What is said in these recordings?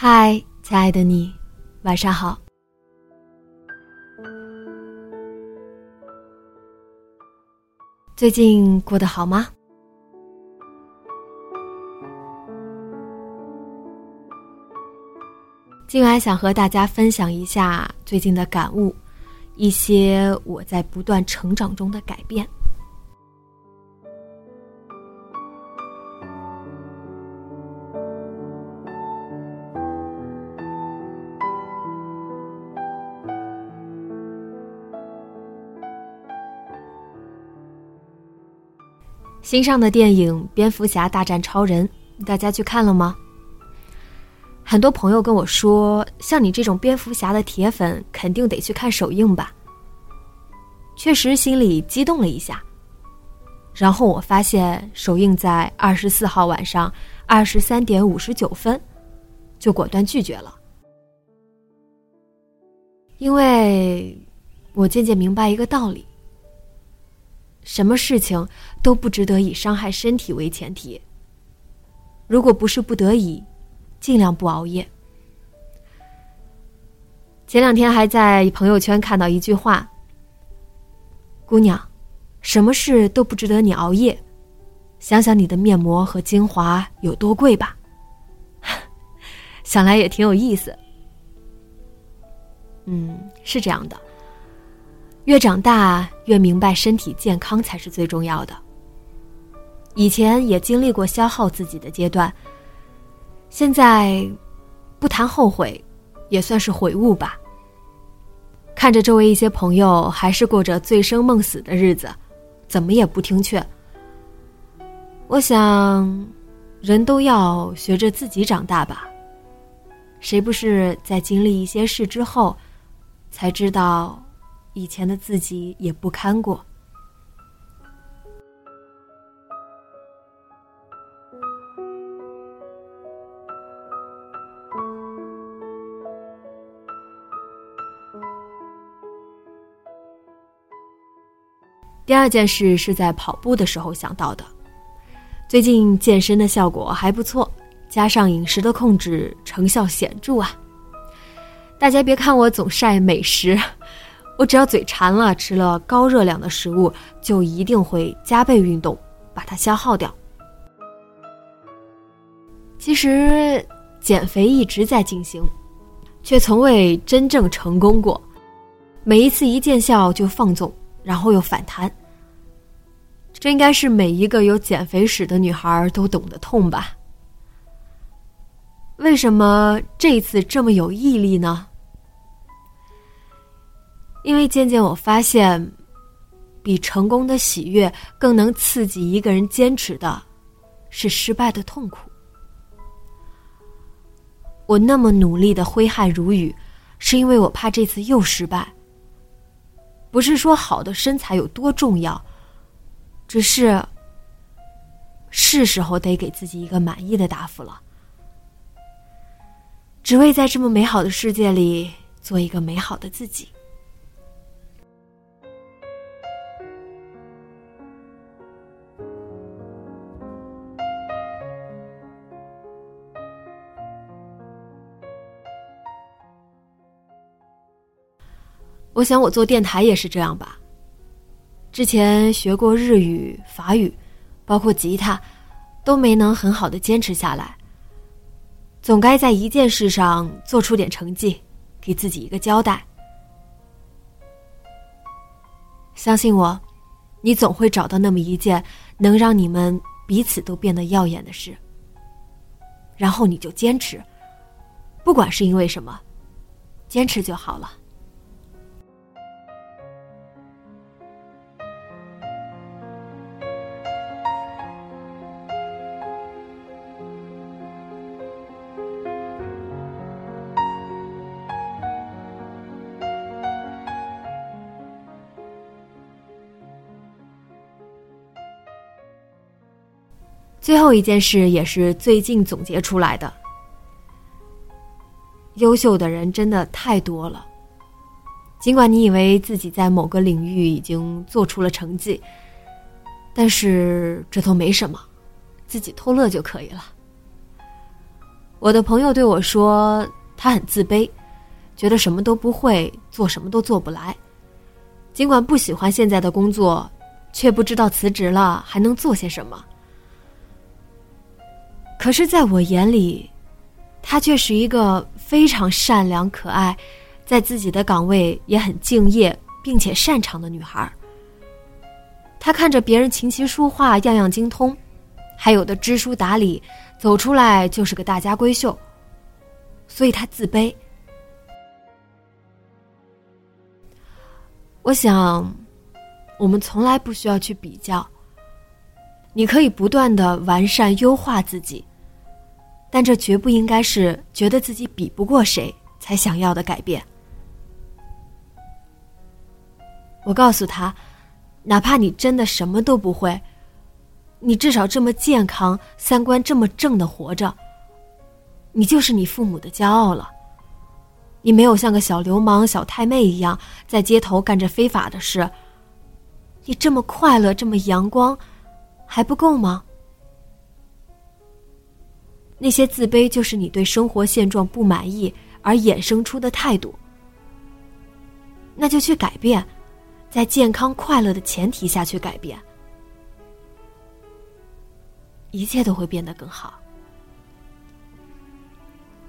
嗨，亲爱的你，晚上好。最近过得好吗？今晚想和大家分享一下最近的感悟，一些我在不断成长中的改变。新上的电影《蝙蝠侠大战超人》，大家去看了吗？很多朋友跟我说，像你这种蝙蝠侠的铁粉，肯定得去看首映吧。确实心里激动了一下。然后我发现首映在二十四号晚上二十三点五十九分，就果断拒绝了，因为我渐渐明白一个道理。什么事情都不值得以伤害身体为前提。如果不是不得已，尽量不熬夜。前两天还在朋友圈看到一句话：“姑娘，什么事都不值得你熬夜。想想你的面膜和精华有多贵吧。”想来也挺有意思。嗯，是这样的。越长大，越明白身体健康才是最重要的。以前也经历过消耗自己的阶段，现在不谈后悔，也算是悔悟吧。看着周围一些朋友还是过着醉生梦死的日子，怎么也不听劝。我想，人都要学着自己长大吧。谁不是在经历一些事之后，才知道？以前的自己也不堪过。第二件事是在跑步的时候想到的。最近健身的效果还不错，加上饮食的控制，成效显著啊！大家别看我总晒美食。我只要嘴馋了，吃了高热量的食物，就一定会加倍运动，把它消耗掉。其实减肥一直在进行，却从未真正成功过。每一次一见效就放纵，然后又反弹。这应该是每一个有减肥史的女孩都懂得痛吧？为什么这次这么有毅力呢？因为渐渐我发现，比成功的喜悦更能刺激一个人坚持的，是失败的痛苦。我那么努力的挥汗如雨，是因为我怕这次又失败。不是说好的身材有多重要，只是是时候得给自己一个满意的答复了。只为在这么美好的世界里做一个美好的自己。我想，我做电台也是这样吧。之前学过日语、法语，包括吉他，都没能很好的坚持下来。总该在一件事上做出点成绩，给自己一个交代。相信我，你总会找到那么一件能让你们彼此都变得耀眼的事。然后你就坚持，不管是因为什么，坚持就好了。最后一件事也是最近总结出来的。优秀的人真的太多了，尽管你以为自己在某个领域已经做出了成绩，但是这都没什么，自己偷乐就可以了。我的朋友对我说，他很自卑，觉得什么都不会，做什么都做不来。尽管不喜欢现在的工作，却不知道辞职了还能做些什么。可是，在我眼里，她却是一个非常善良、可爱，在自己的岗位也很敬业，并且擅长的女孩。她看着别人琴棋书画样样精通，还有的知书达理，走出来就是个大家闺秀。所以她自卑。我想，我们从来不需要去比较。你可以不断的完善、优化自己。但这绝不应该是觉得自己比不过谁才想要的改变。我告诉他，哪怕你真的什么都不会，你至少这么健康、三观这么正的活着，你就是你父母的骄傲了。你没有像个小流氓、小太妹一样在街头干着非法的事。你这么快乐、这么阳光，还不够吗？那些自卑，就是你对生活现状不满意而衍生出的态度。那就去改变，在健康快乐的前提下去改变，一切都会变得更好。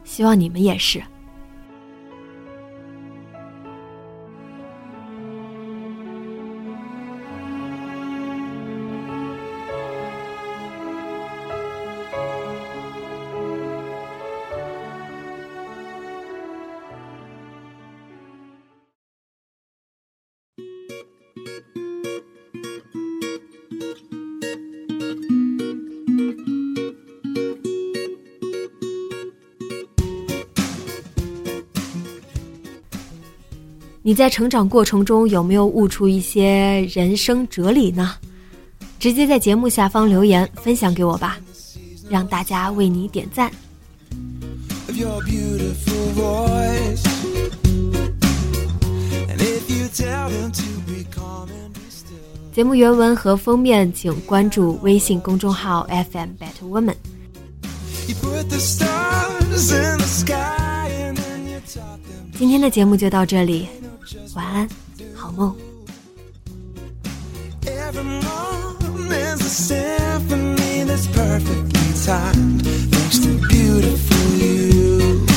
希望你们也是。你在成长过程中有没有悟出一些人生哲理呢？直接在节目下方留言分享给我吧，让大家为你点赞。节目原文和封面请关注微信公众号 FM Better Woman。今天的节目就到这里。晚安，好梦。Every morning is a symphony that's perfectly timed, thanks to beautiful you.